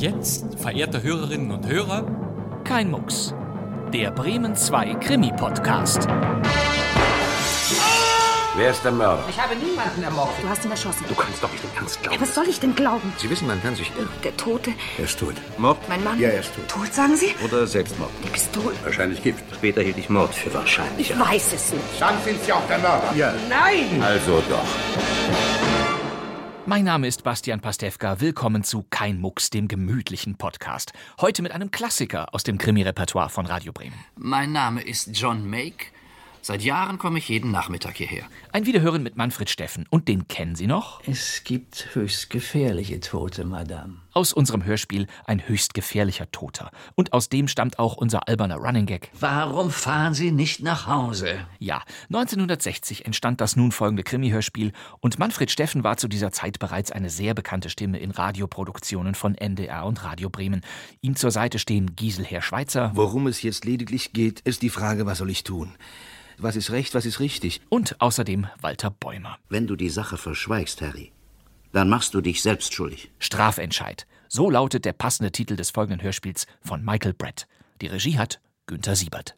Und jetzt, verehrte Hörerinnen und Hörer, Kein Mucks. Der Bremen 2 Krimi-Podcast. Wer ist der Mörder? Ich habe niemanden ermordet. Du hast ihn erschossen. Du kannst doch nicht im Ernst glauben. Was soll ich denn glauben? Sie wissen, man kann sich irren. Der Tote, Er ist tot. Mord? mein Mann. Ja, er ist tot. Tot, sagen Sie? Oder Selbstmord? Die Pistole. Wahrscheinlich Gift. Später hielt ich Mord für wahrscheinlich. Ich weiß es nicht. Dann sind Sie auch der Mörder. Ja. Nein! Also doch. Mein Name ist Bastian Pastewka. Willkommen zu Kein Mucks, dem gemütlichen Podcast. Heute mit einem Klassiker aus dem Krimi-Repertoire von Radio Bremen. Mein Name ist John Make. Seit Jahren komme ich jeden Nachmittag hierher. Ein Wiederhören mit Manfred Steffen. Und den kennen Sie noch? Es gibt höchst gefährliche Tote, Madame. Aus unserem Hörspiel Ein höchst gefährlicher Toter. Und aus dem stammt auch unser alberner Running Gag. Warum fahren Sie nicht nach Hause? Ja, 1960 entstand das nun folgende Krimi-Hörspiel und Manfred Steffen war zu dieser Zeit bereits eine sehr bekannte Stimme in Radioproduktionen von NDR und Radio Bremen. Ihm zur Seite stehen Giselher Schweizer Worum es jetzt lediglich geht, ist die Frage, was soll ich tun? Was ist recht, was ist richtig? und außerdem Walter Bäumer. Wenn du die Sache verschweigst, Harry, dann machst du dich selbst schuldig. Strafentscheid. So lautet der passende Titel des folgenden Hörspiels von Michael Brett. Die Regie hat Günther Siebert.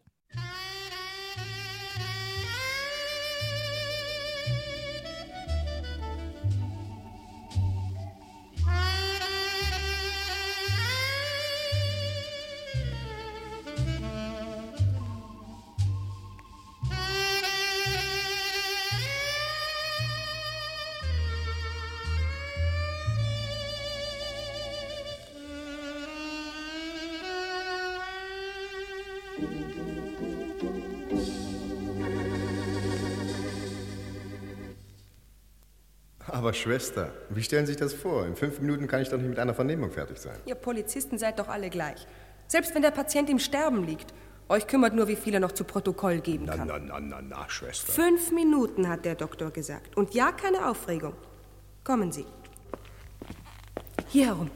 Aber Schwester, wie stellen Sie sich das vor? In fünf Minuten kann ich doch nicht mit einer Vernehmung fertig sein. Ihr Polizisten seid doch alle gleich. Selbst wenn der Patient im Sterben liegt. Euch kümmert nur, wie viel er noch zu Protokoll geben Na, kann. na, na, na, na, Schwester. Fünf Minuten, hat der Doktor gesagt. Und ja, keine Aufregung. Kommen Sie. Hier herum.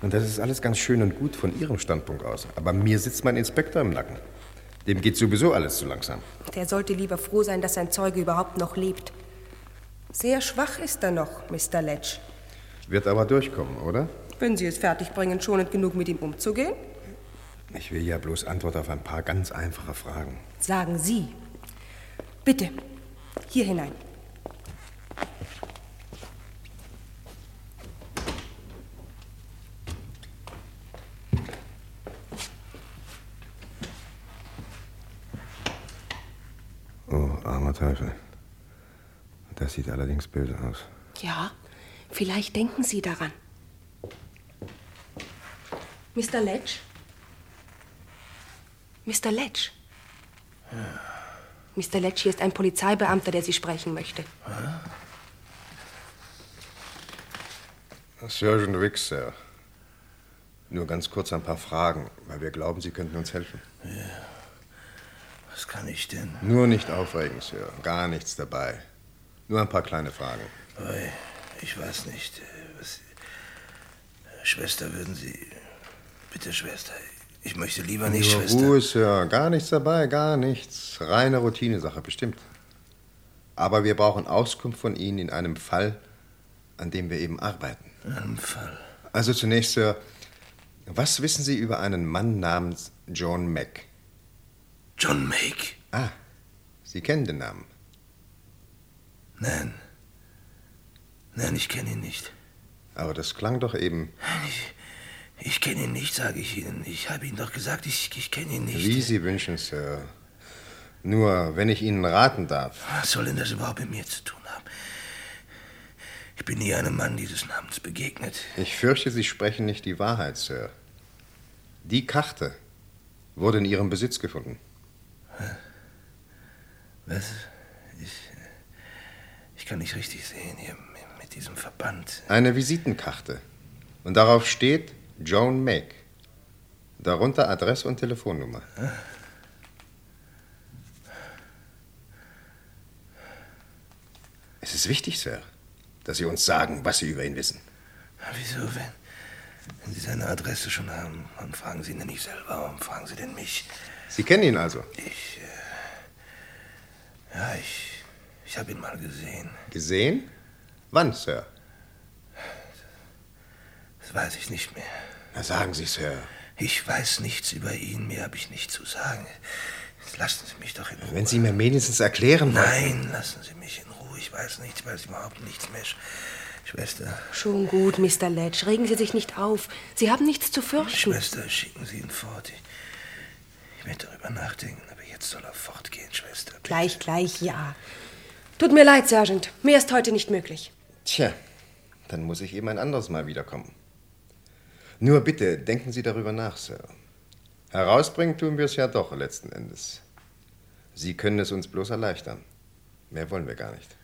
Und das ist alles ganz schön und gut von Ihrem Standpunkt aus. Aber mir sitzt mein Inspektor im Nacken. Dem geht sowieso alles zu langsam. Der sollte lieber froh sein, dass sein Zeuge überhaupt noch lebt. Sehr schwach ist er noch, Mr. Letch. Wird aber durchkommen, oder? Wenn Sie es fertigbringen, schonend genug mit ihm umzugehen, Ich will ja bloß Antwort auf ein paar ganz einfache Fragen. sagen Sie. Bitte, hier hinein. Oh, armer Teufel. Das sieht allerdings böse aus. Ja, vielleicht denken Sie daran. Mr. Letch? Mr. Letch? Mr. Letch, hier ist ein Polizeibeamter, der Sie sprechen möchte. Sergeant Wicks, Sir. Nur ganz kurz ein paar Fragen, weil wir glauben, Sie könnten uns helfen. Was kann ich denn? Nur nicht aufregen, Sir. Gar nichts dabei. Nur ein paar kleine Fragen. Ich weiß nicht. äh, Was... Schwester, würden Sie. Bitte, Schwester. Ich möchte lieber nicht, Nur Schwester. Ruhe, Sir. Gar nichts dabei, gar nichts. Reine Routinesache, bestimmt. Aber wir brauchen Auskunft von Ihnen in einem Fall, an dem wir eben arbeiten. Ein Fall. Also zunächst, Sir, was wissen Sie über einen Mann namens John Mack? John Make? Ah, Sie kennen den Namen. Nein. Nein, ich kenne ihn nicht. Aber das klang doch eben. Ich, ich kenne ihn nicht, sage ich Ihnen. Ich habe Ihnen doch gesagt, ich, ich kenne ihn nicht. Wie Sie wünschen, Sir. Nur, wenn ich Ihnen raten darf. Was soll denn das überhaupt mit mir zu tun haben? Ich bin nie einem Mann dieses Namens begegnet. Ich fürchte, Sie sprechen nicht die Wahrheit, Sir. Die Karte wurde in Ihrem Besitz gefunden. Was? Ich, ich kann nicht richtig sehen hier mit diesem Verband. Eine Visitenkarte. Und darauf steht Joan Make. Darunter Adresse und Telefonnummer. Es ist wichtig, Sir, dass Sie uns sagen, was Sie über ihn wissen. Wieso, wenn, wenn Sie seine Adresse schon haben, dann fragen Sie ihn nicht selber, warum fragen Sie denn mich? Sie kennen ihn also? Ich, äh, ja, ich, ich habe ihn mal gesehen. Gesehen? Wann, Sir? Das weiß ich nicht mehr. Na, sagen Sie, Sir. Ich weiß nichts über ihn, mehr habe ich nicht zu sagen. Lassen Sie mich doch in Ruhe. Wenn Sie mir wenigstens erklären wollen. Nein, lassen Sie mich in Ruhe. Ich weiß nichts, ich weiß überhaupt nichts mehr. Sch- Schwester, Schon gut, Mr. Ledge. Regen Sie sich nicht auf. Sie haben nichts zu fürchten. Schwester, schicken Sie ihn fort. Ich, ich werde darüber nachdenken, aber jetzt soll er fortgehen, Schwester. bitte. Gleich, gleich, ja. Tut mir leid, Sergeant. Mehr ist heute nicht möglich. Tja, dann muss ich eben ein anderes Mal wiederkommen. Nur bitte, denken Sie darüber nach, Sir. Herausbringen tun wir es ja doch letzten Endes. Sie können es uns bloß erleichtern. Mehr wollen wir gar nicht.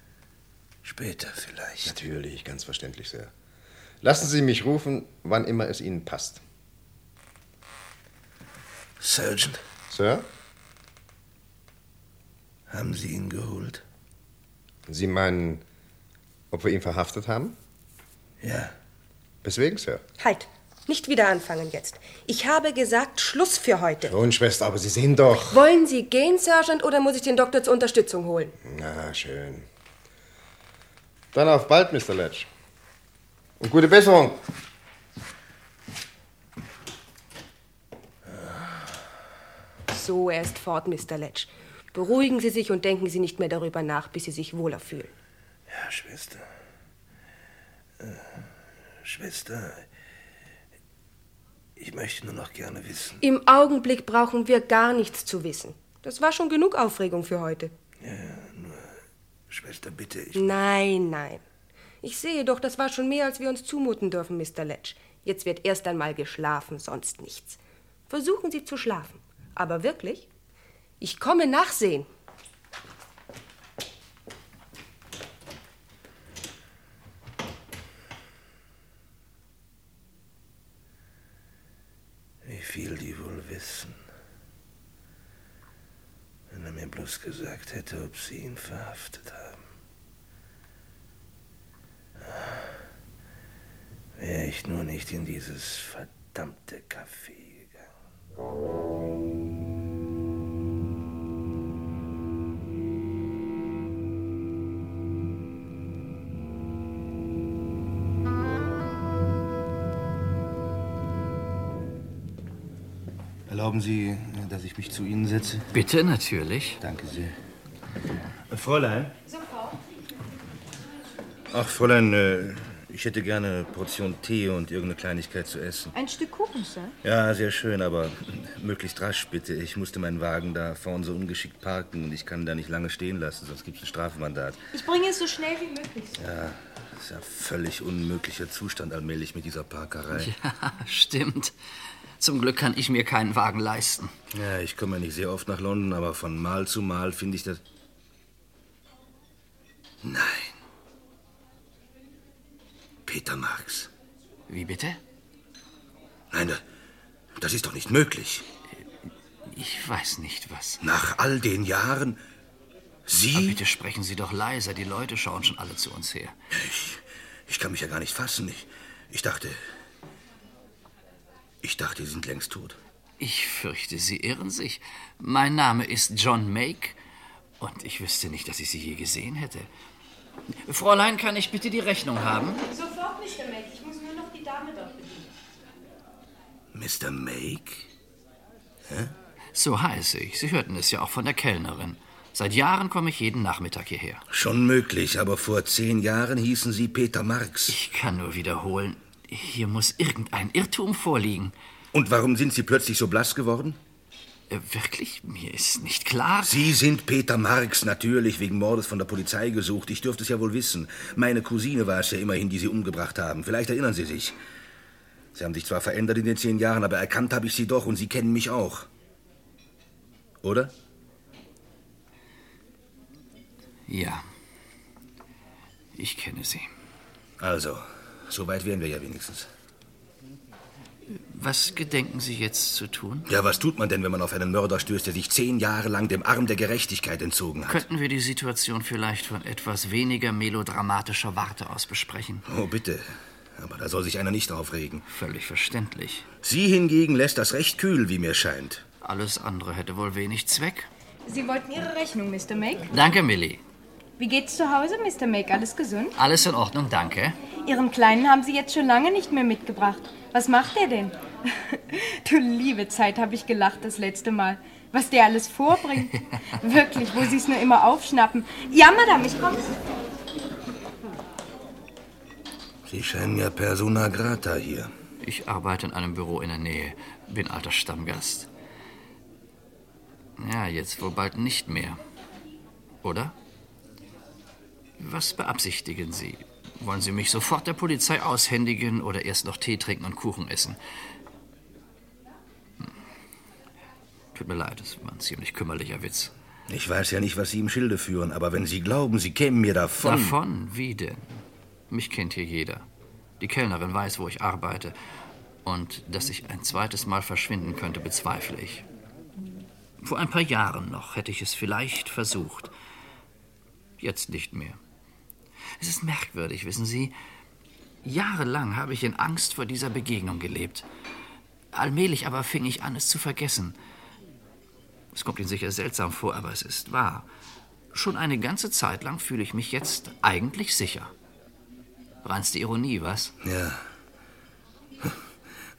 Später vielleicht. Natürlich, ganz verständlich, Sir. Lassen Sie mich rufen, wann immer es Ihnen passt. Sergeant, Sir? haben Sie ihn geholt? Sie meinen, ob wir ihn verhaftet haben? Ja. Weswegen, Sir? Halt. Nicht wieder anfangen jetzt. Ich habe gesagt, Schluss für heute. Schon, Schwester, aber Sie sehen doch. Wollen Sie gehen, Sergeant, oder muss ich den Doktor zur Unterstützung holen? Na, schön. Dann auf bald, Mr. Ledge. Und gute Besserung. So, er ist fort, Mr. Ledge. Beruhigen Sie sich und denken Sie nicht mehr darüber nach, bis Sie sich wohler fühlen. Ja, Schwester. Äh, Schwester, ich möchte nur noch gerne wissen. Im Augenblick brauchen wir gar nichts zu wissen. Das war schon genug Aufregung für heute. Schwester, bitte, ich. Nein, nein. Ich sehe doch, das war schon mehr, als wir uns zumuten dürfen, Mr. Ledge. Jetzt wird erst einmal geschlafen, sonst nichts. Versuchen Sie zu schlafen. Aber wirklich? Ich komme nachsehen. Wie viel die wohl wissen. Wenn er mir bloß gesagt hätte, ob sie ihn verhaftet haben. Wäre ich nur nicht in dieses verdammte Café gegangen. Erlauben Sie, dass ich mich zu Ihnen setze? Bitte, natürlich. Danke sehr. Fräulein? Ach, Fräulein, äh, ich hätte gerne eine Portion Tee und irgendeine Kleinigkeit zu essen. Ein Stück Kuchen, Sir. Ja, sehr schön, aber möglichst rasch bitte. Ich musste meinen Wagen da vorne so ungeschickt parken und ich kann ihn da nicht lange stehen lassen, sonst gibt es ein Strafmandat. Ich bringe es so schnell wie möglich, Sir. Ja, das ist ja völlig unmöglicher Zustand allmählich mit dieser Parkerei. Ja, stimmt. Zum Glück kann ich mir keinen Wagen leisten. Ja, ich komme ja nicht sehr oft nach London, aber von Mal zu Mal finde ich das. Nein. Peter Marx. Wie bitte? Nein, das ist doch nicht möglich. Ich weiß nicht was. Nach all den Jahren. Sie? Aber bitte sprechen Sie doch leiser. Die Leute schauen schon alle zu uns her. Ich, ich kann mich ja gar nicht fassen. Ich, ich dachte. Ich dachte, Sie sind längst tot. Ich fürchte, Sie irren sich. Mein Name ist John Make und ich wüsste nicht, dass ich Sie je gesehen hätte. Fräulein, kann ich bitte die Rechnung haben? Sofort, Mr. Make. Ich muss nur noch die Dame dort bedienen. Mr. Make? So heiße ich. Sie hörten es ja auch von der Kellnerin. Seit Jahren komme ich jeden Nachmittag hierher. Schon möglich, aber vor zehn Jahren hießen Sie Peter Marx. Ich kann nur wiederholen, hier muss irgendein Irrtum vorliegen. Und warum sind Sie plötzlich so blass geworden? Äh, wirklich? Mir ist nicht klar. Sie sind Peter Marx, natürlich wegen Mordes von der Polizei gesucht. Ich dürfte es ja wohl wissen. Meine Cousine war es ja immerhin, die Sie umgebracht haben. Vielleicht erinnern Sie sich. Sie haben sich zwar verändert in den zehn Jahren, aber erkannt habe ich Sie doch und Sie kennen mich auch. Oder? Ja. Ich kenne Sie. Also, so weit wären wir ja wenigstens. Was gedenken Sie jetzt zu tun? Ja, was tut man denn, wenn man auf einen Mörder stößt, der sich zehn Jahre lang dem Arm der Gerechtigkeit entzogen hat? Könnten wir die Situation vielleicht von etwas weniger melodramatischer Warte aus besprechen? Oh, bitte. Aber da soll sich einer nicht aufregen. Völlig verständlich. Sie hingegen lässt das recht kühl, wie mir scheint. Alles andere hätte wohl wenig Zweck. Sie wollten Ihre Rechnung, Mr. Make? Danke, Millie. Wie geht's zu Hause, Mr. Make? Alles gesund? Alles in Ordnung, danke. Ihren Kleinen haben Sie jetzt schon lange nicht mehr mitgebracht. Was macht der denn? du liebe Zeit, habe ich gelacht das letzte Mal. Was der alles vorbringt. Wirklich, wo Sie es nur immer aufschnappen. Ja, Madame, ich komme. Sie scheinen ja persona grata hier. Ich arbeite in einem Büro in der Nähe, bin alter Stammgast. Ja, jetzt wohl bald nicht mehr. Oder? Was beabsichtigen Sie? Wollen Sie mich sofort der Polizei aushändigen oder erst noch Tee trinken und Kuchen essen? Hm. Tut mir leid, das war ein ziemlich kümmerlicher Witz. Ich weiß ja nicht, was Sie im Schilde führen, aber wenn Sie glauben, Sie kämen mir davon. Davon? Wie denn? Mich kennt hier jeder. Die Kellnerin weiß, wo ich arbeite. Und dass ich ein zweites Mal verschwinden könnte, bezweifle ich. Vor ein paar Jahren noch hätte ich es vielleicht versucht. Jetzt nicht mehr. Es ist merkwürdig, wissen Sie. Jahrelang habe ich in Angst vor dieser Begegnung gelebt. Allmählich aber fing ich an, es zu vergessen. Es kommt Ihnen sicher seltsam vor, aber es ist wahr. Schon eine ganze Zeit lang fühle ich mich jetzt eigentlich sicher. Reinste Ironie, was? Ja.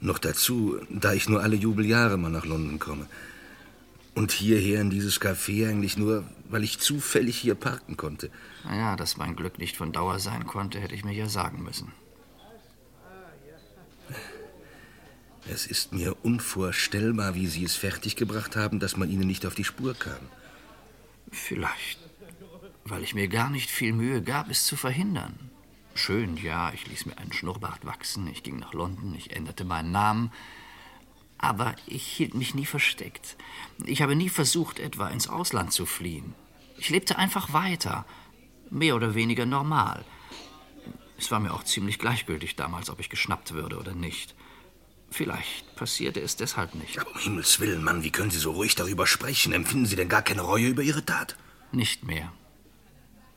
Noch dazu, da ich nur alle Jubeljahre mal nach London komme. Und hierher in dieses Café eigentlich nur, weil ich zufällig hier parken konnte. Naja, dass mein Glück nicht von Dauer sein konnte, hätte ich mir ja sagen müssen. Es ist mir unvorstellbar, wie Sie es fertiggebracht haben, dass man Ihnen nicht auf die Spur kam. Vielleicht, weil ich mir gar nicht viel Mühe gab, es zu verhindern. Schön, ja, ich ließ mir einen Schnurrbart wachsen, ich ging nach London, ich änderte meinen Namen. Aber ich hielt mich nie versteckt. Ich habe nie versucht, etwa ins Ausland zu fliehen. Ich lebte einfach weiter, mehr oder weniger normal. Es war mir auch ziemlich gleichgültig damals, ob ich geschnappt würde oder nicht. Vielleicht passierte es deshalb nicht. Aber um Himmels Willen, Mann, wie können Sie so ruhig darüber sprechen? Empfinden Sie denn gar keine Reue über Ihre Tat? Nicht mehr.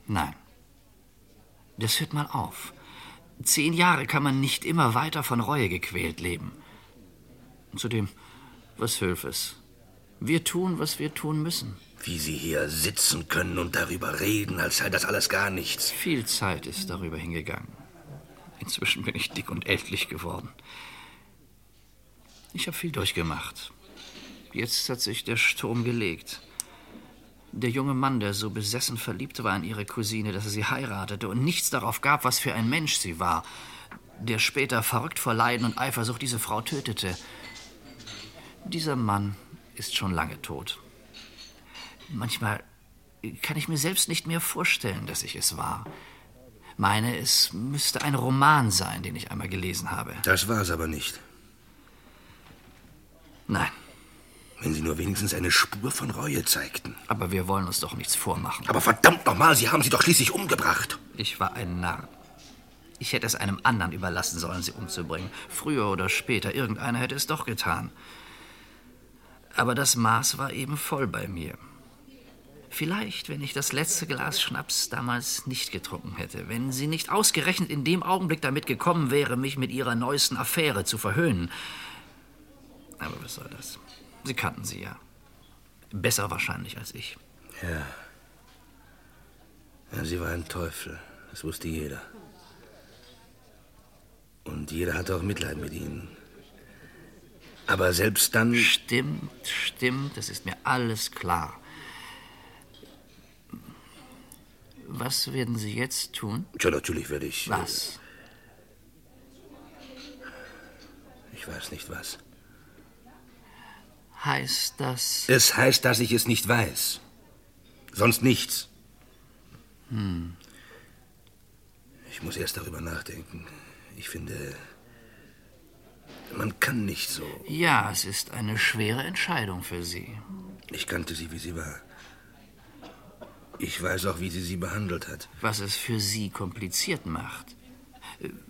Nein. Das hört mal auf. Zehn Jahre kann man nicht immer weiter von Reue gequält leben. Und zudem, was hilft es? Wir tun, was wir tun müssen. Wie Sie hier sitzen können und darüber reden, als sei das alles gar nichts. Viel Zeit ist darüber hingegangen. Inzwischen bin ich dick und ältlich geworden. Ich habe viel durchgemacht. Jetzt hat sich der Sturm gelegt. Der junge Mann, der so besessen verliebt war in ihre Cousine, dass er sie heiratete und nichts darauf gab, was für ein Mensch sie war, der später verrückt vor Leiden und Eifersucht diese Frau tötete. Dieser Mann ist schon lange tot. Manchmal kann ich mir selbst nicht mehr vorstellen, dass ich es war. Meine, es müsste ein Roman sein, den ich einmal gelesen habe. Das war es aber nicht. Nein. Wenn Sie nur wenigstens eine Spur von Reue zeigten. Aber wir wollen uns doch nichts vormachen. Aber verdammt nochmal, Sie haben sie doch schließlich umgebracht. Ich war ein Narr. Ich hätte es einem anderen überlassen sollen, sie umzubringen. Früher oder später, irgendeiner hätte es doch getan. Aber das Maß war eben voll bei mir. Vielleicht, wenn ich das letzte Glas Schnaps damals nicht getrunken hätte, wenn sie nicht ausgerechnet in dem Augenblick damit gekommen wäre, mich mit ihrer neuesten Affäre zu verhöhnen. Aber was soll das? Sie kannten sie ja. Besser wahrscheinlich als ich. Ja. ja. Sie war ein Teufel. Das wusste jeder. Und jeder hatte auch Mitleid mit ihnen. Aber selbst dann. Stimmt, stimmt, das ist mir alles klar. Was werden Sie jetzt tun? Ja, natürlich werde ich. Was? Äh, ich weiß nicht was. Heißt das. Es heißt, dass ich es nicht weiß. Sonst nichts. Hm. Ich muss erst darüber nachdenken. Ich finde, man kann nicht so. Ja, es ist eine schwere Entscheidung für Sie. Ich kannte sie, wie sie war. Ich weiß auch, wie sie sie behandelt hat. Was es für Sie kompliziert macht.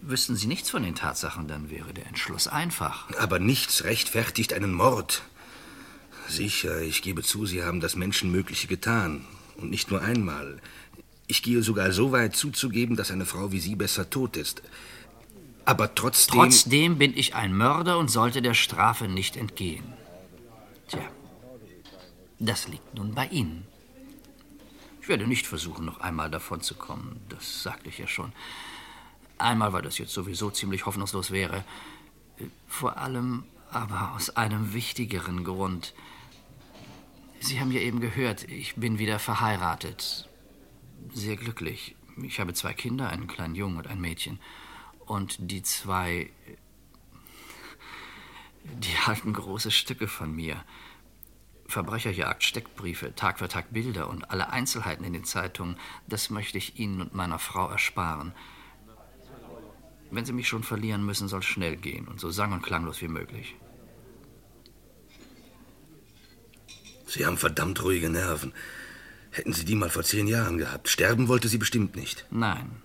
Wüssten Sie nichts von den Tatsachen, dann wäre der Entschluss einfach. Aber nichts rechtfertigt einen Mord. Sicher, ich gebe zu, Sie haben das Menschenmögliche getan. Und nicht nur einmal. Ich gehe sogar so weit zuzugeben, dass eine Frau wie Sie besser tot ist. Aber trotzdem. Trotzdem bin ich ein Mörder und sollte der Strafe nicht entgehen. Tja, das liegt nun bei Ihnen. Ich werde nicht versuchen, noch einmal davon zu kommen. Das sagte ich ja schon. Einmal, weil das jetzt sowieso ziemlich hoffnungslos wäre. Vor allem aber aus einem wichtigeren Grund. Sie haben ja eben gehört, ich bin wieder verheiratet. Sehr glücklich. Ich habe zwei Kinder, einen kleinen Jungen und ein Mädchen. Und die zwei, die halten große Stücke von mir. Verbrecherjagd, Steckbriefe, Tag für Tag Bilder und alle Einzelheiten in den Zeitungen, das möchte ich Ihnen und meiner Frau ersparen. Wenn Sie mich schon verlieren müssen, soll es schnell gehen und so sang- und klanglos wie möglich. Sie haben verdammt ruhige Nerven. Hätten Sie die mal vor zehn Jahren gehabt. Sterben wollte sie bestimmt nicht. Nein.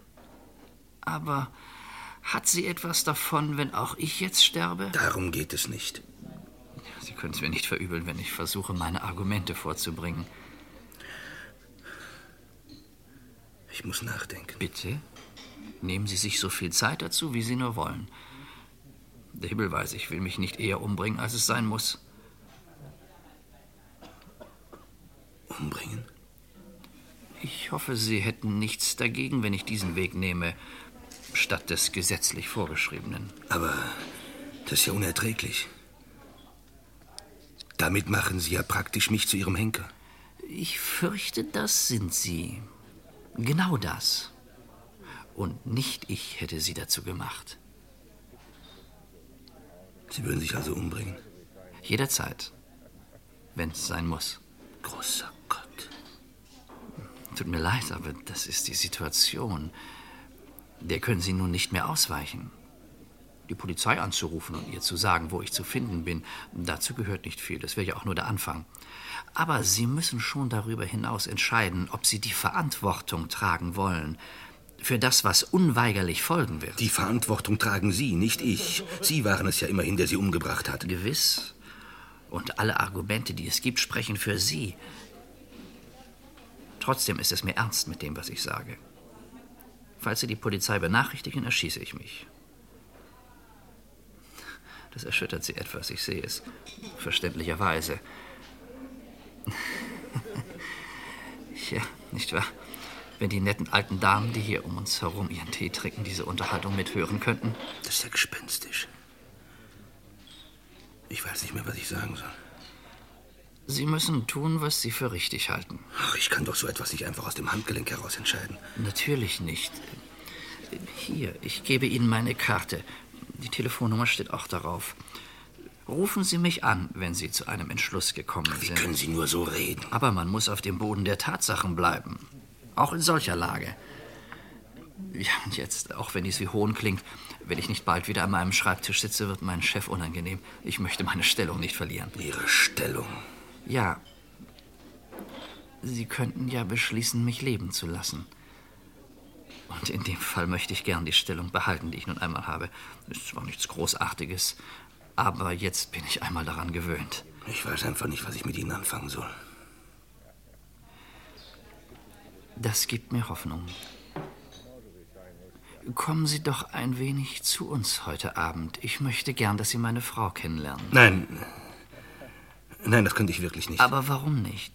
Aber hat sie etwas davon, wenn auch ich jetzt sterbe? Darum geht es nicht. Sie können es mir nicht verübeln, wenn ich versuche, meine Argumente vorzubringen. Ich muss nachdenken. Bitte? Nehmen Sie sich so viel Zeit dazu, wie Sie nur wollen. Der Himmel weiß, ich will mich nicht eher umbringen, als es sein muss. Umbringen? Ich hoffe, Sie hätten nichts dagegen, wenn ich diesen Weg nehme, statt des gesetzlich vorgeschriebenen. Aber das ist ja unerträglich. Damit machen Sie ja praktisch mich zu Ihrem Henker. Ich fürchte, das sind Sie. Genau das. Und nicht ich hätte Sie dazu gemacht. Sie würden sich also umbringen? Jederzeit. Wenn es sein muss. Großer Gott. Tut mir leid, aber das ist die Situation. Der können Sie nun nicht mehr ausweichen. Die Polizei anzurufen und ihr zu sagen, wo ich zu finden bin, dazu gehört nicht viel. Das wäre ja auch nur der Anfang. Aber Sie müssen schon darüber hinaus entscheiden, ob Sie die Verantwortung tragen wollen. Für das, was unweigerlich folgen wird. Die Verantwortung tragen Sie, nicht ich. Sie waren es ja immerhin, der Sie umgebracht hat. Gewiss. Und alle Argumente, die es gibt, sprechen für Sie. Trotzdem ist es mir ernst mit dem, was ich sage. Falls Sie die Polizei benachrichtigen, erschieße ich mich. Das erschüttert Sie etwas, ich sehe es. Verständlicherweise. ja, nicht wahr? Wenn die netten alten Damen, die hier um uns herum ihren Tee trinken, diese Unterhaltung mithören könnten. Das ist ja gespenstisch. Ich weiß nicht mehr, was ich sagen soll. Sie müssen tun, was Sie für richtig halten. Ach, ich kann doch so etwas nicht einfach aus dem Handgelenk heraus entscheiden. Natürlich nicht. Hier, ich gebe Ihnen meine Karte. Die Telefonnummer steht auch darauf. Rufen Sie mich an, wenn Sie zu einem Entschluss gekommen Wie sind. können Sie nur so reden? Aber man muss auf dem Boden der Tatsachen bleiben. Auch in solcher Lage. Ja, und jetzt, auch wenn dies wie Hohn klingt, wenn ich nicht bald wieder an meinem Schreibtisch sitze, wird mein Chef unangenehm. Ich möchte meine Stellung nicht verlieren. Ihre Stellung? Ja. Sie könnten ja beschließen, mich leben zu lassen. Und in dem Fall möchte ich gern die Stellung behalten, die ich nun einmal habe. Ist zwar nichts Großartiges, aber jetzt bin ich einmal daran gewöhnt. Ich weiß einfach nicht, was ich mit Ihnen anfangen soll. Das gibt mir Hoffnung. Kommen Sie doch ein wenig zu uns heute Abend. Ich möchte gern, dass Sie meine Frau kennenlernen. Nein. Nein, das könnte ich wirklich nicht. Aber warum nicht?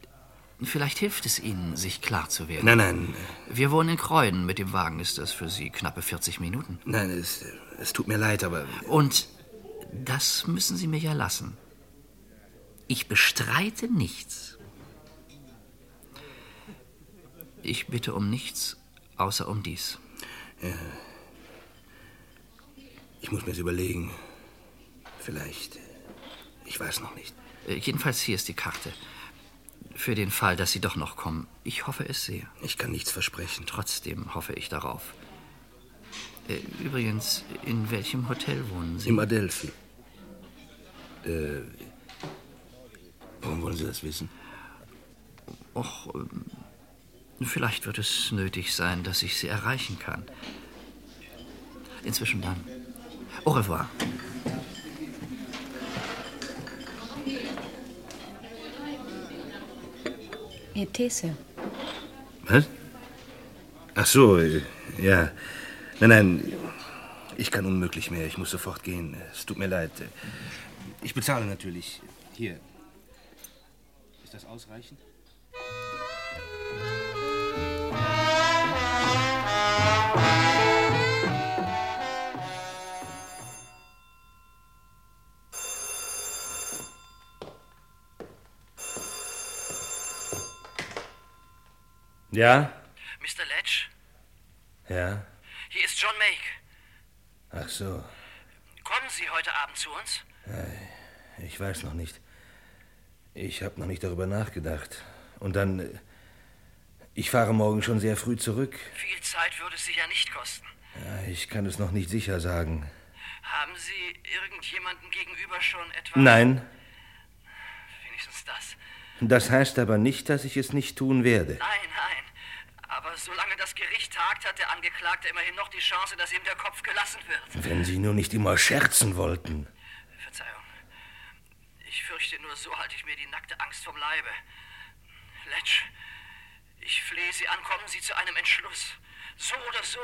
Vielleicht hilft es Ihnen, sich klar zu werden. Nein, nein. Wir wohnen in Kreuden. Mit dem Wagen ist das für Sie knappe 40 Minuten. Nein, es, es tut mir leid, aber. Und das müssen Sie mir ja lassen. Ich bestreite nichts. Ich bitte um nichts, außer um dies. Ja. Ich muss mir's überlegen. Vielleicht. Ich weiß noch nicht. Äh, Jedenfalls hier ist die Karte. Für den Fall, dass Sie doch noch kommen. Ich hoffe es sehr. Ich kann nichts versprechen. Trotzdem hoffe ich darauf. Äh, Übrigens, in welchem Hotel wohnen Sie? Im Adelphi. Äh. Warum wollen Sie das wissen? Och, ähm, vielleicht wird es nötig sein, dass ich Sie erreichen kann. Inzwischen dann. Au revoir. Ihr These. Was? Ach so, äh, ja. Nein, nein. Ich kann unmöglich mehr. Ich muss sofort gehen. Es tut mir leid. Ich bezahle natürlich. Hier. Ist das ausreichend? Ja? Mr. Ledge? Ja? Hier ist John Make. Ach so. Kommen Sie heute Abend zu uns? Ich weiß noch nicht. Ich habe noch nicht darüber nachgedacht. Und dann. äh, Ich fahre morgen schon sehr früh zurück. Viel Zeit würde es Sie ja nicht kosten. Ja, ich kann es noch nicht sicher sagen. Haben Sie irgendjemanden gegenüber schon etwa... Nein, das. heißt aber nicht, dass ich es nicht tun werde. Nein, nein. Aber solange das Gericht tagt, hat der Angeklagte immerhin noch die Chance, dass ihm der Kopf gelassen wird. Wenn Sie nur nicht immer scherzen wollten. Verzeihung. Ich fürchte, nur so halte ich mir die nackte Angst vom Leibe. Letsch, ich flehe Sie an, kommen Sie zu einem Entschluss. So oder so.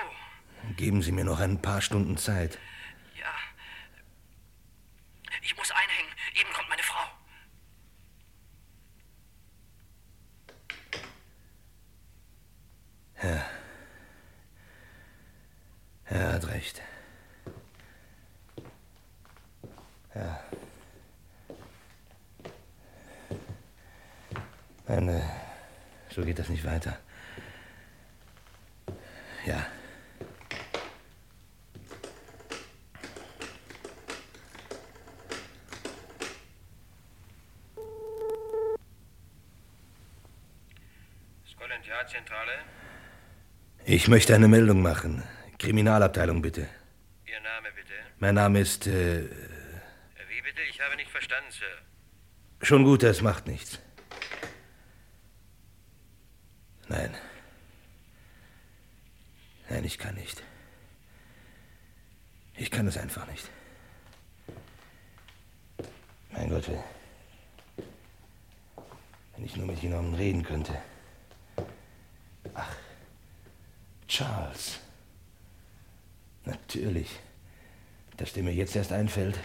Geben Sie mir noch ein paar Stunden Zeit. Ja. Ich muss einhängen. Eben kommt meine Frau. Ja. Er hat recht. Ja. Nein, äh, so geht das nicht weiter. Ja. Ich möchte eine Meldung machen. Kriminalabteilung, bitte. Ihr Name bitte. Mein Name ist. Äh, Wie bitte? Ich habe nicht verstanden, Sir. schon gut, das macht nichts. Nein. Nein, ich kann nicht. Ich kann es einfach nicht. Mein Gott, wenn wenn ich nur mit jemandem reden könnte. Ach, Charles. Natürlich. Dass der mir jetzt erst einfällt.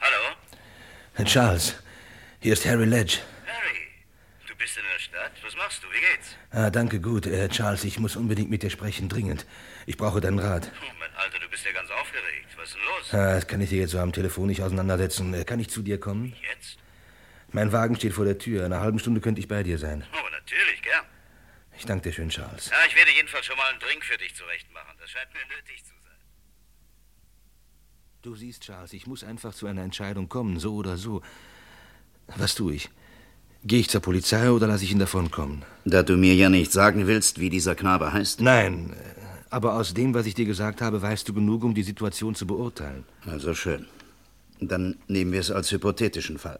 Hallo? Herr Charles, hier ist Harry Ledge. Harry, du bist in der Stadt. Was machst du? Wie geht's? Ah, danke, gut. Äh, Charles, ich muss unbedingt mit dir sprechen, dringend. Ich brauche deinen Rat. Oh, mein Alter, du bist ja ganz aufgeregt. Was ist denn los? Ah, das kann ich dir jetzt so am Telefon nicht auseinandersetzen. Äh, Kann ich zu dir kommen? Jetzt? Mein Wagen steht vor der Tür. In einer halben Stunde könnte ich bei dir sein. Oh, natürlich, gern. Ich danke dir schön, Charles. Ja, ich werde jedenfalls schon mal einen Drink für dich zurechtmachen. Das scheint mir nötig zu sein. Du siehst, Charles, ich muss einfach zu einer Entscheidung kommen, so oder so. Was tue ich? Gehe ich zur Polizei oder lasse ich ihn davonkommen? Da du mir ja nicht sagen willst, wie dieser Knabe heißt. Nein, aber aus dem, was ich dir gesagt habe, weißt du genug, um die Situation zu beurteilen. Also schön. Dann nehmen wir es als hypothetischen Fall.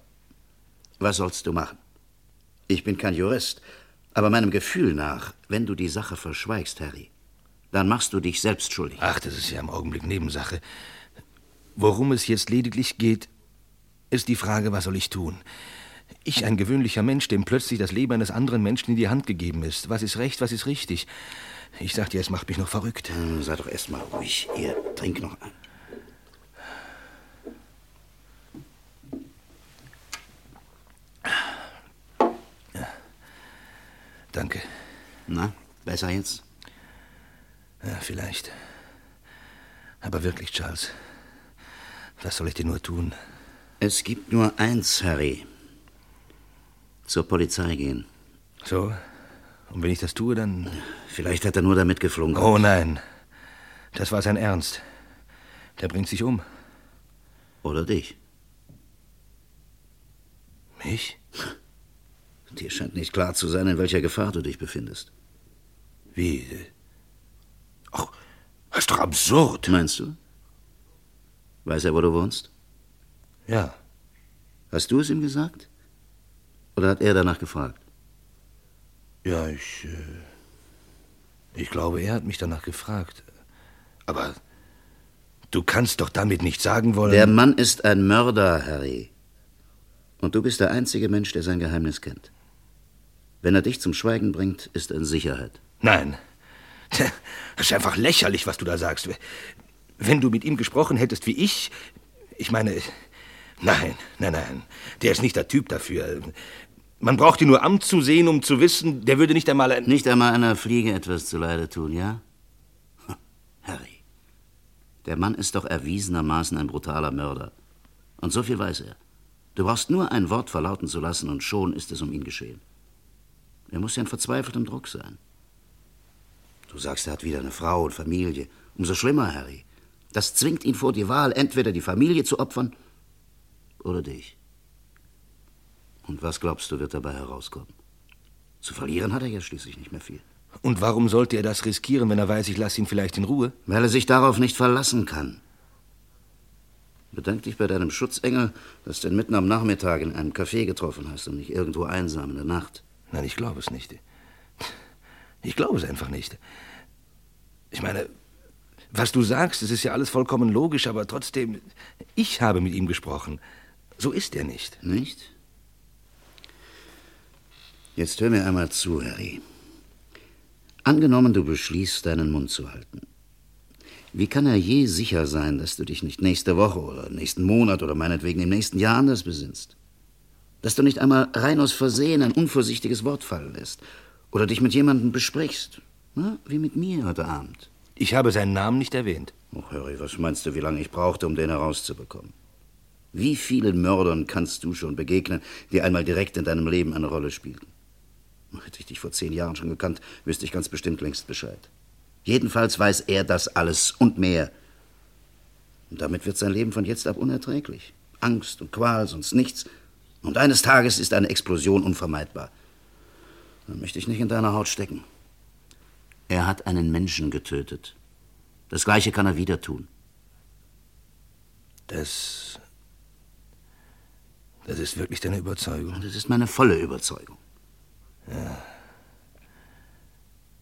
Was sollst du machen? Ich bin kein Jurist, aber meinem Gefühl nach, wenn du die Sache verschweigst, Harry, dann machst du dich selbst schuldig. Ach, das ist ja im Augenblick Nebensache. Worum es jetzt lediglich geht, ist die Frage, was soll ich tun? Ich, ein gewöhnlicher Mensch, dem plötzlich das Leben eines anderen Menschen in die Hand gegeben ist. Was ist recht, was ist richtig? Ich sag dir, es macht mich noch verrückt. Hm, Sei doch erst mal ruhig. Hier, trink noch ein. Danke. Na, besser jetzt? Ja, vielleicht. Aber wirklich, Charles, was soll ich dir nur tun? Es gibt nur eins, Harry. Zur Polizei gehen. So? Und wenn ich das tue, dann. Vielleicht hat er nur damit geflunkert. Oh nein. Das war sein Ernst. Der bringt sich um. Oder dich. Mich? Dir scheint nicht klar zu sein, in welcher Gefahr du dich befindest. Wie? Ach, das ist doch absurd. Meinst du? Weiß er, wo du wohnst? Ja. Hast du es ihm gesagt? Oder hat er danach gefragt? Ja, ich. Äh, ich glaube, er hat mich danach gefragt. Aber du kannst doch damit nicht sagen wollen. Der Mann ist ein Mörder, Harry. Und du bist der einzige Mensch, der sein Geheimnis kennt. Wenn er dich zum Schweigen bringt, ist er in Sicherheit. Nein. Das ist einfach lächerlich, was du da sagst. Wenn du mit ihm gesprochen hättest wie ich. Ich meine. Nein, nein, nein. Der ist nicht der Typ dafür. Man braucht ihn nur anzusehen, um zu wissen, der würde nicht einmal ein. Nicht einmal einer Fliege etwas zuleide tun, ja? Harry, Der Mann ist doch erwiesenermaßen ein brutaler Mörder. Und so viel weiß er. Du brauchst nur ein Wort verlauten zu lassen und schon ist es um ihn geschehen. Er muss ja in verzweifeltem Druck sein. Du sagst, er hat wieder eine Frau und Familie. Umso schlimmer, Harry. Das zwingt ihn vor die Wahl, entweder die Familie zu opfern oder dich. Und was glaubst du, wird dabei herauskommen? Zu verlieren hat er ja schließlich nicht mehr viel. Und warum sollte er das riskieren, wenn er weiß, ich lasse ihn vielleicht in Ruhe? Weil er sich darauf nicht verlassen kann. Bedank dich bei deinem Schutzengel, dass du ihn mitten am Nachmittag in einem Café getroffen hast und nicht irgendwo einsam in der Nacht. Nein, ich glaube es nicht. Ich glaube es einfach nicht. Ich meine, was du sagst, das ist ja alles vollkommen logisch, aber trotzdem, ich habe mit ihm gesprochen. So ist er nicht. Nicht? Jetzt hör mir einmal zu, Harry. Angenommen, du beschließt, deinen Mund zu halten. Wie kann er je sicher sein, dass du dich nicht nächste Woche oder nächsten Monat oder meinetwegen im nächsten Jahr anders besinnst? Dass du nicht einmal rein aus Versehen ein unvorsichtiges Wort fallen lässt oder dich mit jemandem besprichst, na, wie mit mir heute Abend. Ich habe seinen Namen nicht erwähnt. Oh, Harry, was meinst du, wie lange ich brauchte, um den herauszubekommen? Wie vielen Mördern kannst du schon begegnen, die einmal direkt in deinem Leben eine Rolle spielten? Hätte ich dich vor zehn Jahren schon gekannt, wüsste ich ganz bestimmt längst Bescheid. Jedenfalls weiß er das alles und mehr. Und damit wird sein Leben von jetzt ab unerträglich. Angst und Qual, sonst nichts. Und eines Tages ist eine Explosion unvermeidbar. Dann möchte ich nicht in deiner Haut stecken. Er hat einen Menschen getötet. Das Gleiche kann er wieder tun. Das. Das ist wirklich deine Überzeugung? Das ist meine volle Überzeugung. Ja.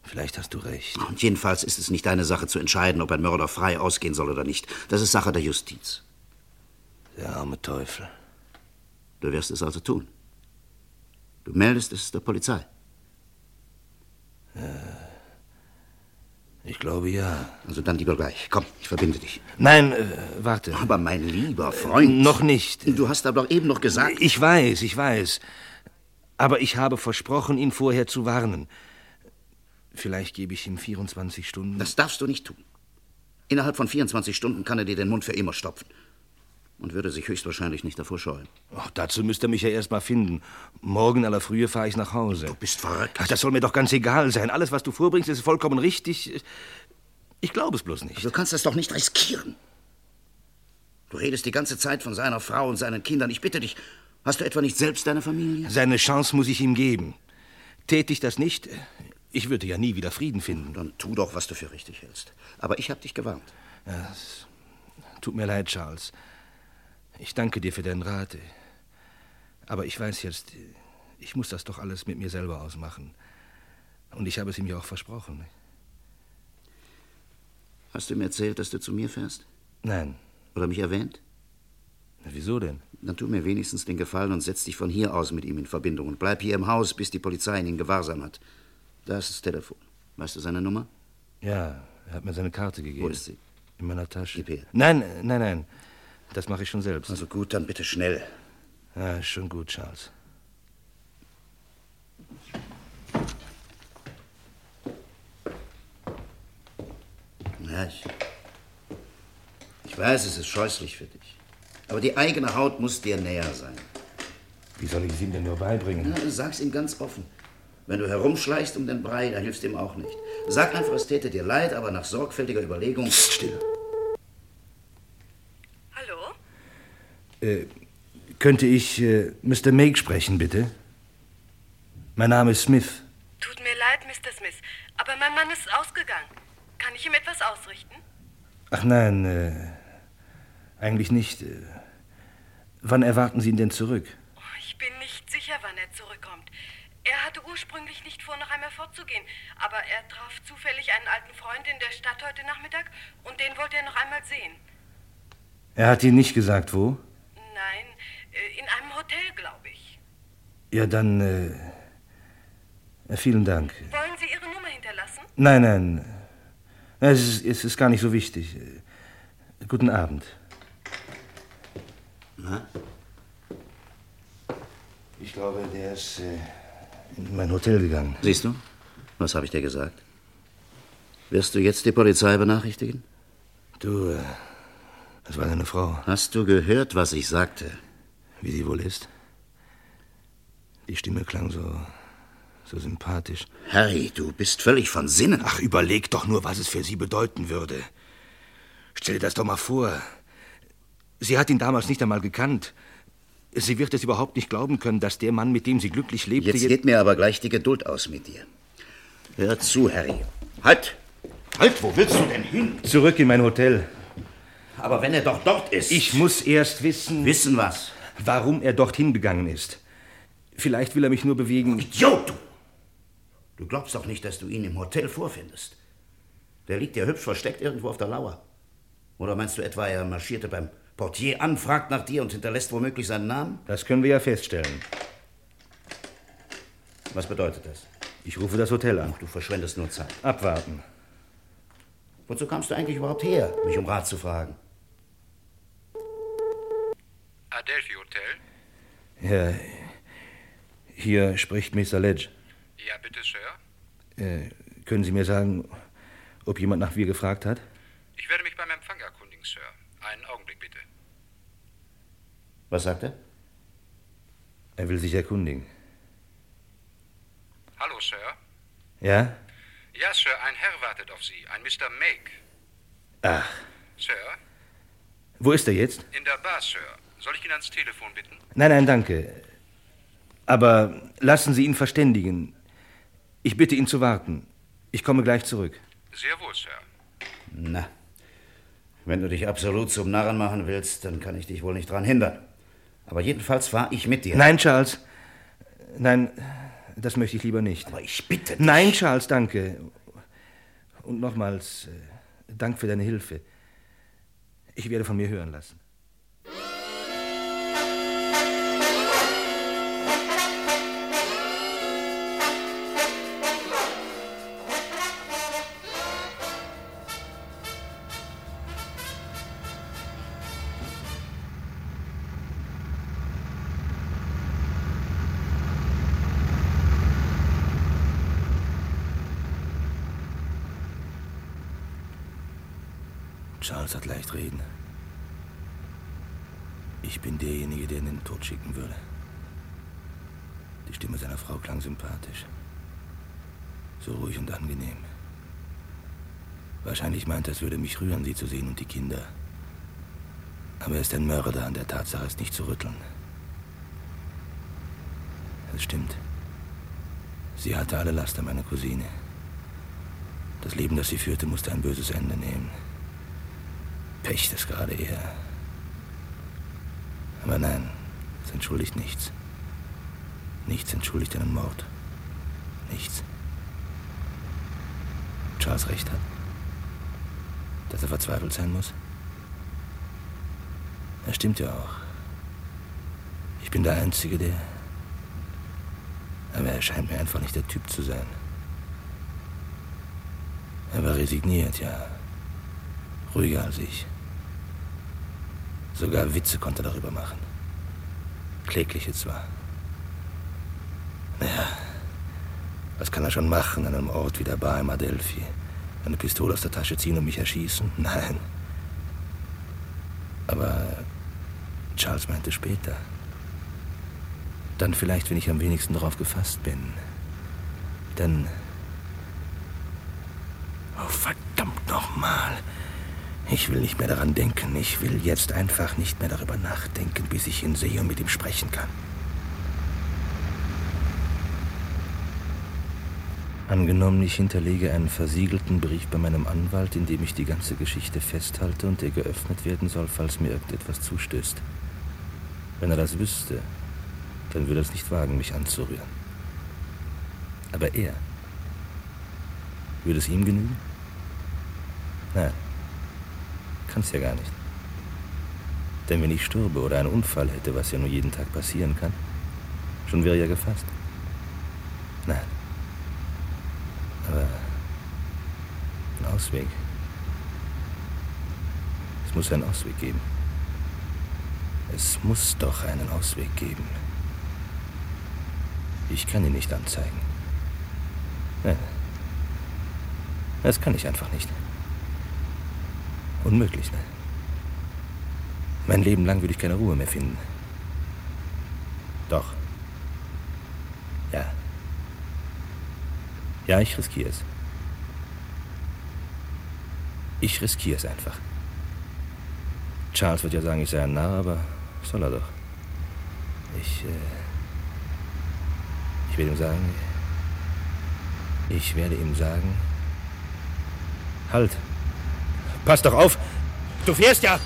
Vielleicht hast du recht. Und jedenfalls ist es nicht deine Sache zu entscheiden, ob ein Mörder frei ausgehen soll oder nicht. Das ist Sache der Justiz. Der arme Teufel. Du wirst es also tun. Du meldest es der Polizei. Ja. Ich glaube ja. Also dann lieber gleich. Komm, ich verbinde dich. Nein, äh, warte. Aber mein lieber Freund. Noch nicht. Du hast aber doch eben noch gesagt. Ich weiß, ich weiß. Aber ich habe versprochen, ihn vorher zu warnen. Vielleicht gebe ich ihm 24 Stunden. Das darfst du nicht tun. Innerhalb von 24 Stunden kann er dir den Mund für immer stopfen. Und würde sich höchstwahrscheinlich nicht davor scheuen. Ach, dazu müsste er mich ja erst mal finden. Morgen aller Frühe fahre ich nach Hause. Du bist verrückt. Ach, das soll mir doch ganz egal sein. Alles, was du vorbringst, ist vollkommen richtig. Ich glaube es bloß nicht. Du kannst das doch nicht riskieren. Du redest die ganze Zeit von seiner Frau und seinen Kindern. Ich bitte dich, hast du etwa nicht selbst deine Familie? Seine Chance muss ich ihm geben. Tät ich das nicht, ich würde ja nie wieder Frieden finden. Dann tu doch, was du für richtig hältst. Aber ich habe dich gewarnt. Ja, es tut mir leid, Charles. Ich danke dir für deinen Rat. Aber ich weiß jetzt, ich muss das doch alles mit mir selber ausmachen. Und ich habe es ihm ja auch versprochen. Hast du ihm erzählt, dass du zu mir fährst? Nein. Oder mich erwähnt? Na, wieso denn? Dann tu mir wenigstens den Gefallen und setz dich von hier aus mit ihm in Verbindung und bleib hier im Haus, bis die Polizei ihn in Gewahrsam hat. Da ist das Telefon. Weißt du seine Nummer? Ja, er hat mir seine Karte gegeben. Wo ist sie? In meiner Tasche. Gib her. Nein, nein, nein. Das mache ich schon selbst. Also gut, dann bitte schnell. Ja, ist schon gut, Charles. Ja, ich, ich weiß, es ist scheußlich für dich. Aber die eigene Haut muss dir näher sein. Wie soll ich es ihm denn nur beibringen? Ja, sag's ihm ganz offen. Wenn du herumschleichst um den Brei, dann hilfst ihm auch nicht. Sag einfach, es täte dir leid, aber nach sorgfältiger Überlegung. Psst, still. Hallo? Äh, könnte ich äh, Mr. Make sprechen, bitte? Mein Name ist Smith. Tut mir leid, Mr. Smith, aber mein Mann ist ausgegangen. Kann ich ihm etwas ausrichten? Ach nein, äh, eigentlich nicht. Äh, wann erwarten Sie ihn denn zurück? Oh, ich bin nicht sicher, wann er zurückkommt. Er hatte ursprünglich nicht vor, noch einmal fortzugehen, aber er traf zufällig einen alten Freund in der Stadt heute Nachmittag und den wollte er noch einmal sehen. Er hat Ihnen nicht gesagt, wo? Nein, äh, in einem Hotel, glaube ich. Ja, dann. Äh, vielen Dank. Wollen Sie Ihre Nummer hinterlassen? Nein, nein. Es ist, es ist gar nicht so wichtig. Äh, Guten Abend. Na? Ich glaube, der ist äh, in mein Hotel gegangen. Siehst du? Was habe ich dir gesagt? Wirst du jetzt die Polizei benachrichtigen? Du, äh, das war deine Frau. Hast du gehört, was ich sagte? Wie sie wohl ist? Die Stimme klang so. so sympathisch. Harry, du bist völlig von Sinnen. Ach, überleg doch nur, was es für sie bedeuten würde. Stell dir das doch mal vor. Sie hat ihn damals nicht einmal gekannt. Sie wird es überhaupt nicht glauben können, dass der Mann, mit dem sie glücklich lebte. Jetzt geht mir aber gleich die Geduld aus mit dir. Hör zu, Harry. Halt! Halt, wo willst du denn hin? Zurück in mein Hotel. Aber wenn er doch dort ist. Ich muss erst wissen. Wissen was? Warum er dorthin gegangen ist. Vielleicht will er mich nur bewegen. Idiot, du! Du glaubst doch nicht, dass du ihn im Hotel vorfindest. Der liegt ja hübsch versteckt irgendwo auf der Lauer. Oder meinst du etwa, er marschierte beim Portier an, fragt nach dir und hinterlässt womöglich seinen Namen? Das können wir ja feststellen. Was bedeutet das? Ich rufe das Hotel an. Ach, du verschwendest nur Zeit. Abwarten. Wozu kamst du eigentlich überhaupt her, mich um Rat zu fragen? Adelphi Hotel? Ja, hier spricht Mr. Ledge. Ja, bitte, Sir. Äh, können Sie mir sagen, ob jemand nach mir gefragt hat? Ich werde mich beim Empfang erkundigen, Sir. Einen Augenblick, bitte. Was sagt er? Er will sich erkundigen. Hallo, Sir. Ja? Ja, Sir, ein Herr wartet auf Sie, ein Mr. Make. Ach, Sir? wo ist er jetzt? In der Bar, Sir. Soll ich ihn ans Telefon bitten? Nein, nein, danke. Aber lassen Sie ihn verständigen. Ich bitte ihn zu warten. Ich komme gleich zurück. Sehr wohl, Sir. Na, wenn du dich absolut zum Narren machen willst, dann kann ich dich wohl nicht dran hindern. Aber jedenfalls fahre ich mit dir. Nein, Charles. Nein, das möchte ich lieber nicht. Aber ich bitte dich. Nein, Charles, danke. Und nochmals, äh, Dank für deine Hilfe. Ich werde von mir hören lassen. Charles hat leicht reden. Ich bin derjenige, der ihn in den Tod schicken würde. Die Stimme seiner Frau klang sympathisch. So ruhig und angenehm. Wahrscheinlich meint er, es würde mich rühren, sie zu sehen und die Kinder. Aber er ist ein Mörder, an der Tatsache ist nicht zu rütteln. Es stimmt. Sie hatte alle Last an meiner Cousine. Das Leben, das sie führte, musste ein böses Ende nehmen. Pech, das gerade er. Aber nein, es entschuldigt nichts. Nichts entschuldigt einen Mord. Nichts. Charles recht hat. Dass er verzweifelt sein muss. Er stimmt ja auch. Ich bin der Einzige, der. Aber er scheint mir einfach nicht der Typ zu sein. Er war resigniert, ja. Ruhiger als ich. Sogar Witze konnte er darüber machen. Klägliche zwar. Naja, was kann er schon machen an einem Ort wie der Bar im Adelphi? Eine Pistole aus der Tasche ziehen und mich erschießen? Nein. Aber Charles meinte später. Dann vielleicht, wenn ich am wenigsten darauf gefasst bin. Dann. Oh, verdammt nochmal. Ich will nicht mehr daran denken. Ich will jetzt einfach nicht mehr darüber nachdenken, bis ich ihn sehe und mit ihm sprechen kann. Angenommen, ich hinterlege einen versiegelten Brief bei meinem Anwalt, in dem ich die ganze Geschichte festhalte und der geöffnet werden soll, falls mir irgendetwas zustößt. Wenn er das wüsste, dann würde er es nicht wagen, mich anzurühren. Aber er. Würde es ihm genügen? Nein. Kann's ja gar nicht. Denn wenn ich stürbe oder einen Unfall hätte, was ja nur jeden Tag passieren kann, schon wäre er gefasst. Nein. Aber ein Ausweg. Es muss einen Ausweg geben. Es muss doch einen Ausweg geben. Ich kann ihn nicht anzeigen. Nein. Das kann ich einfach nicht. Unmöglich, ne? Mein Leben lang würde ich keine Ruhe mehr finden. Doch. Ja. Ja, ich riskiere es. Ich riskiere es einfach. Charles wird ja sagen, ich sei ein Narr, aber soll er doch. Ich, äh, ich werde ihm sagen, ich werde ihm sagen, halt, pass doch auf, du fährst ja!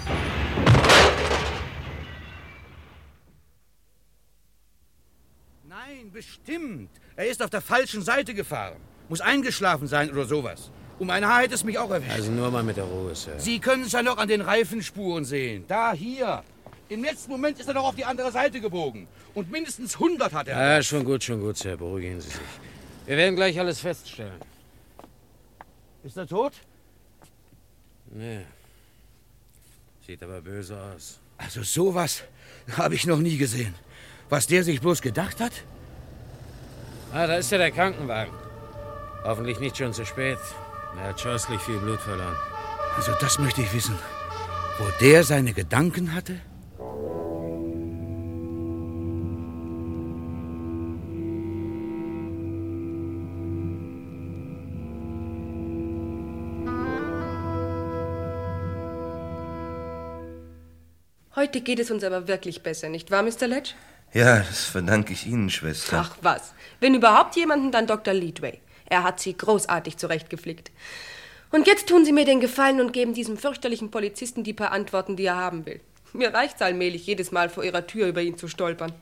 Nein, bestimmt. Er ist auf der falschen Seite gefahren. Muss eingeschlafen sein oder sowas. Um ein Haar hätte es mich auch erwischt. Also nur mal mit der Ruhe, Sir. Sie können es ja noch an den Reifenspuren sehen. Da, hier. Im letzten Moment ist er noch auf die andere Seite gebogen. Und mindestens 100 hat er. Ja, schon gut, schon gut, Sir. Beruhigen Sie sich. Wir werden gleich alles feststellen. Ist er tot? Nee. Sieht aber böse aus. Also sowas habe ich noch nie gesehen. Was der sich bloß gedacht hat? Ah, da ist ja der Krankenwagen. Hoffentlich nicht schon zu spät. Er hat scheußlich viel Blut verloren. Also das möchte ich wissen. Wo der seine Gedanken hatte? Heute geht es uns aber wirklich besser, nicht wahr, Mr. Ledge? Ja, das verdanke ich Ihnen, Schwester. Ach was. Wenn überhaupt jemanden, dann Dr. Leadway. Er hat sie großartig zurechtgeflickt. Und jetzt tun Sie mir den Gefallen und geben diesem fürchterlichen Polizisten die paar Antworten, die er haben will. Mir reicht's allmählich, jedes Mal vor Ihrer Tür über ihn zu stolpern.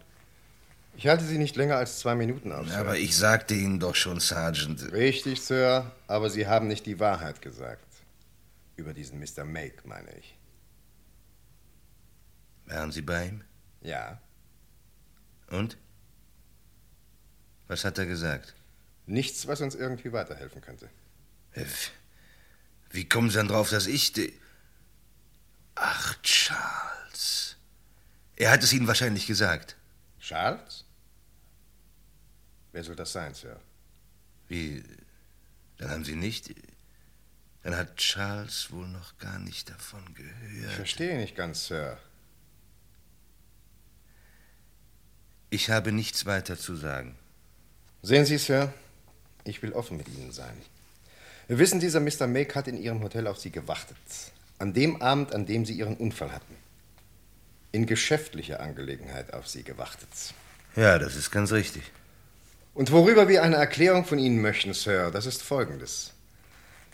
Ich halte Sie nicht länger als zwei Minuten auf. Ja, aber ich sagte Ihnen doch schon, Sergeant. Richtig, Sir, aber Sie haben nicht die Wahrheit gesagt. Über diesen Mr. Make, meine ich. Waren Sie bei ihm? Ja. Und? Was hat er gesagt? Nichts, was uns irgendwie weiterhelfen könnte. Äh, Wie kommen Sie dann drauf, dass ich... Ach, Charles. Er hat es Ihnen wahrscheinlich gesagt. Charles? Wer soll das sein, Sir? Wie? Dann haben Sie nicht... Dann hat Charles wohl noch gar nicht davon Ich gehört. verstehe nicht ganz, Sir. Ich habe nichts weiter zu sagen. Sehen Sie, Sir, ich will offen mit Ihnen sein. Wir wissen, dieser Mr. Make hat in Ihrem Hotel auf Sie gewartet. An dem Abend, an dem Sie Ihren Unfall hatten. In geschäftlicher Angelegenheit auf Sie gewartet. Ja, das ist ganz richtig. Und worüber wir eine Erklärung von Ihnen möchten, Sir, das ist folgendes.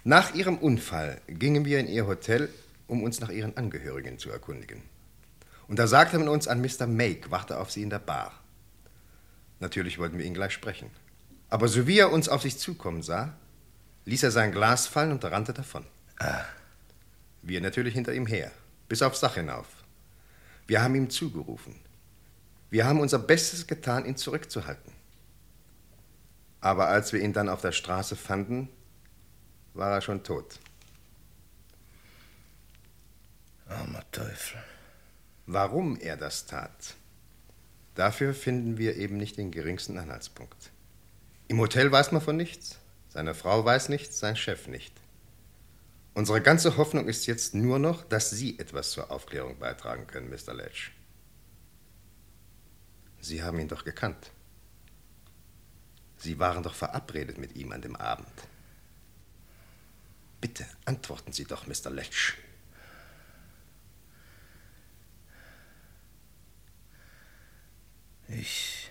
Nach Ihrem Unfall gingen wir in Ihr Hotel, um uns nach Ihren Angehörigen zu erkundigen. Und da sagte man uns, ein Mr. Make warte auf Sie in der Bar. Natürlich wollten wir ihn gleich sprechen. Aber so wie er uns auf sich zukommen sah, ließ er sein Glas fallen und rannte davon. Ah. Wir natürlich hinter ihm her, bis aufs Dach hinauf. Wir haben ihm zugerufen. Wir haben unser Bestes getan, ihn zurückzuhalten. Aber als wir ihn dann auf der Straße fanden, war er schon tot. Armer Teufel. Warum er das tat, dafür finden wir eben nicht den geringsten Anhaltspunkt. Im Hotel weiß man von nichts, seine Frau weiß nichts, sein Chef nicht. Unsere ganze Hoffnung ist jetzt nur noch, dass Sie etwas zur Aufklärung beitragen können, Mr. Ledge. Sie haben ihn doch gekannt. Sie waren doch verabredet mit ihm an dem Abend. Bitte antworten Sie doch, Mr. Ledge. Ich.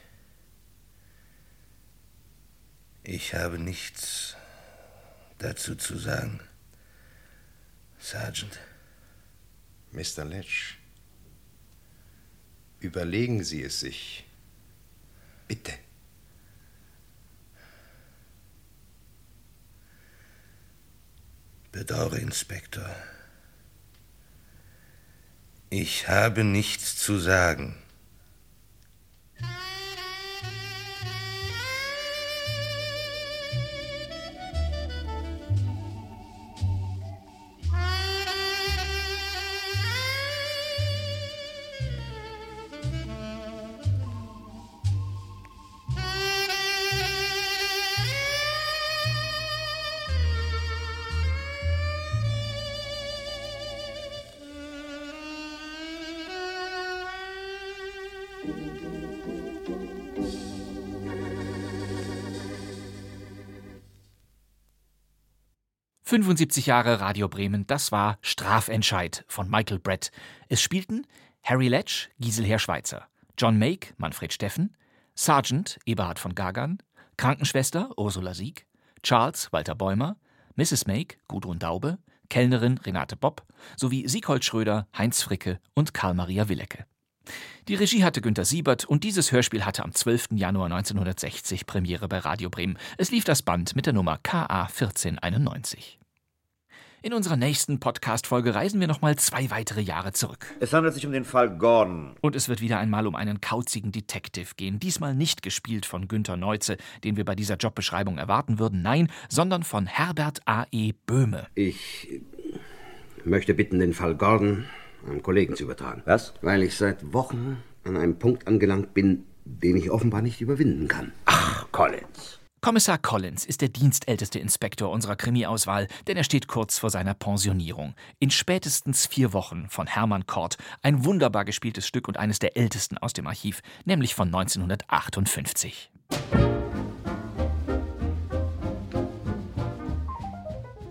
Ich habe nichts dazu zu sagen. Sergeant. Mr. Ledge, überlegen Sie es sich. Bitte. Bedauere, Inspektor. Ich habe nichts zu sagen. »75 Jahre Radio Bremen«, das war Strafentscheid von Michael Brett. Es spielten Harry Letch, Giselher Schweizer, John Make, Manfred Steffen, Sergeant, Eberhard von Gagan, Krankenschwester, Ursula Sieg, Charles, Walter Bäumer, Mrs. Make, Gudrun Daube, Kellnerin Renate Bopp sowie Sieghold Schröder, Heinz Fricke und Karl-Maria Willecke. Die Regie hatte Günter Siebert und dieses Hörspiel hatte am 12. Januar 1960 Premiere bei Radio Bremen. Es lief das Band mit der Nummer KA 1491. In unserer nächsten Podcast-Folge reisen wir nochmal zwei weitere Jahre zurück. Es handelt sich um den Fall Gordon. Und es wird wieder einmal um einen kauzigen Detective gehen. Diesmal nicht gespielt von Günter Neuze, den wir bei dieser Jobbeschreibung erwarten würden. Nein, sondern von Herbert A.E. Böhme. Ich möchte bitten, den Fall Gordon einem Kollegen zu übertragen. Was? Weil ich seit Wochen an einem Punkt angelangt bin, den ich offenbar nicht überwinden kann. Ach, Collins. Kommissar Collins ist der dienstälteste Inspektor unserer Krimi-Auswahl, denn er steht kurz vor seiner Pensionierung. In spätestens vier Wochen von Hermann Kort, ein wunderbar gespieltes Stück und eines der ältesten aus dem Archiv, nämlich von 1958.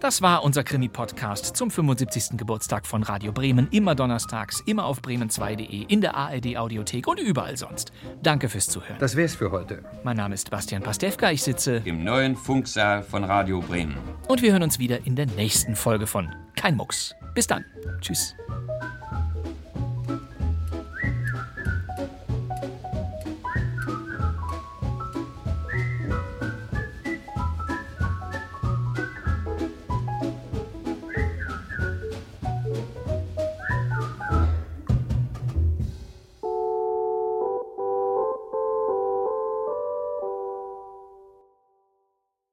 Das war unser Krimi-Podcast zum 75. Geburtstag von Radio Bremen. Immer donnerstags, immer auf bremen2.de, in der ARD-Audiothek und überall sonst. Danke fürs Zuhören. Das wär's für heute. Mein Name ist Bastian Pastewka. Ich sitze im neuen Funksaal von Radio Bremen. Und wir hören uns wieder in der nächsten Folge von Kein Mucks. Bis dann. Tschüss.